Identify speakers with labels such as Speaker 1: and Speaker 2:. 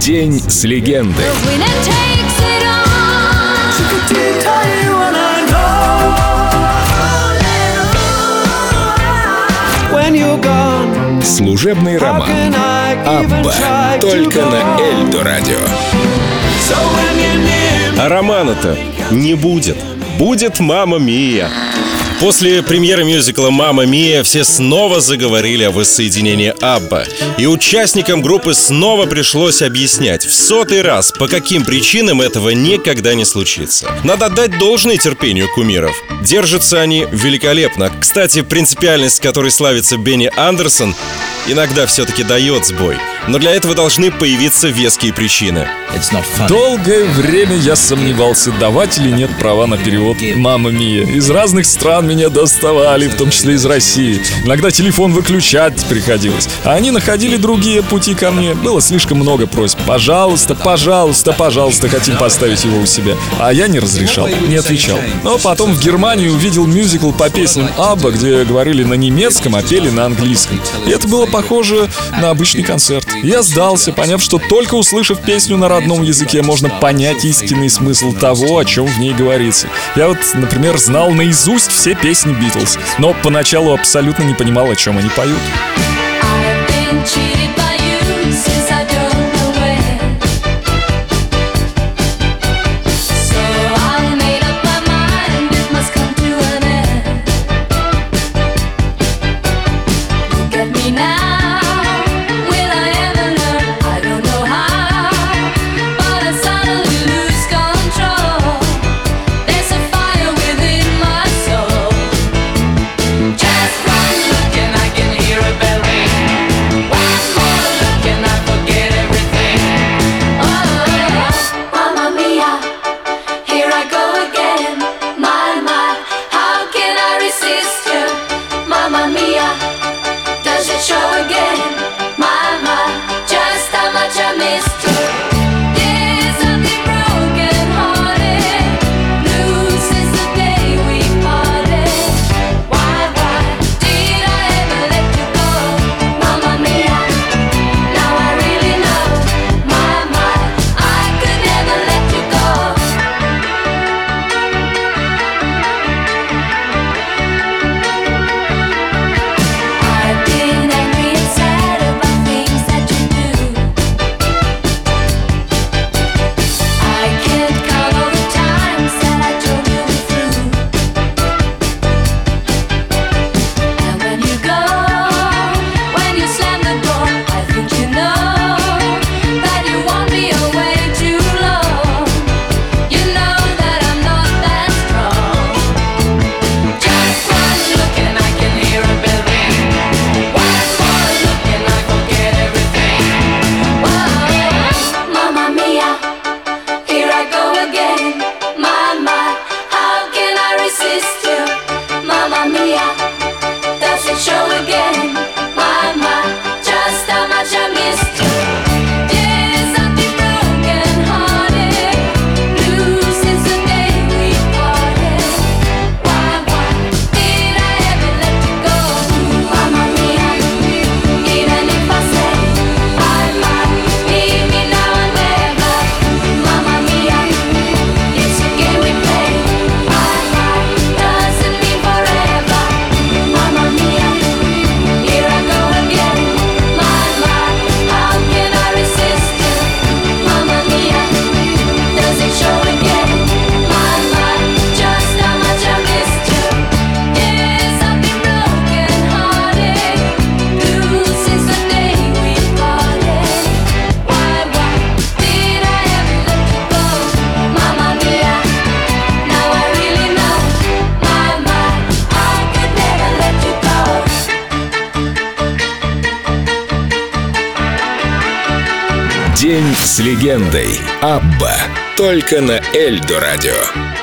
Speaker 1: День с легендой. Служебный роман. Абба. Только на Эльдо радио.
Speaker 2: А романа-то не будет. Будет «Мама Мия». После премьеры мюзикла «Мама Мия» все снова заговорили о воссоединении Абба. И участникам группы снова пришлось объяснять в сотый раз, по каким причинам этого никогда не случится. Надо отдать должное терпению кумиров. Держатся они великолепно. Кстати, принципиальность, которой славится Бенни Андерсон, иногда все-таки дает сбой. Но для этого должны появиться веские причины.
Speaker 3: Долгое время я сомневался, давать или нет права на перевод «Мама Мия». Из разных стран меня доставали, в том числе из России. Иногда телефон выключать приходилось. А они находили другие пути ко мне. Было слишком много просьб. Пожалуйста, пожалуйста, пожалуйста, хотим поставить его у себя. А я не разрешал, не отвечал. Но потом в Германии увидел мюзикл по песням Абба, где говорили на немецком, а пели на английском. И это было похоже на обычный концерт. Я сдался, поняв, что только услышав песню на родном языке, можно понять истинный смысл того, о чем в ней говорится. Я вот, например, знал наизусть все песни Битлз, но поначалу абсолютно не понимал, о чем они поют.
Speaker 1: День с легендой. Абба. Только на Эльдо радио.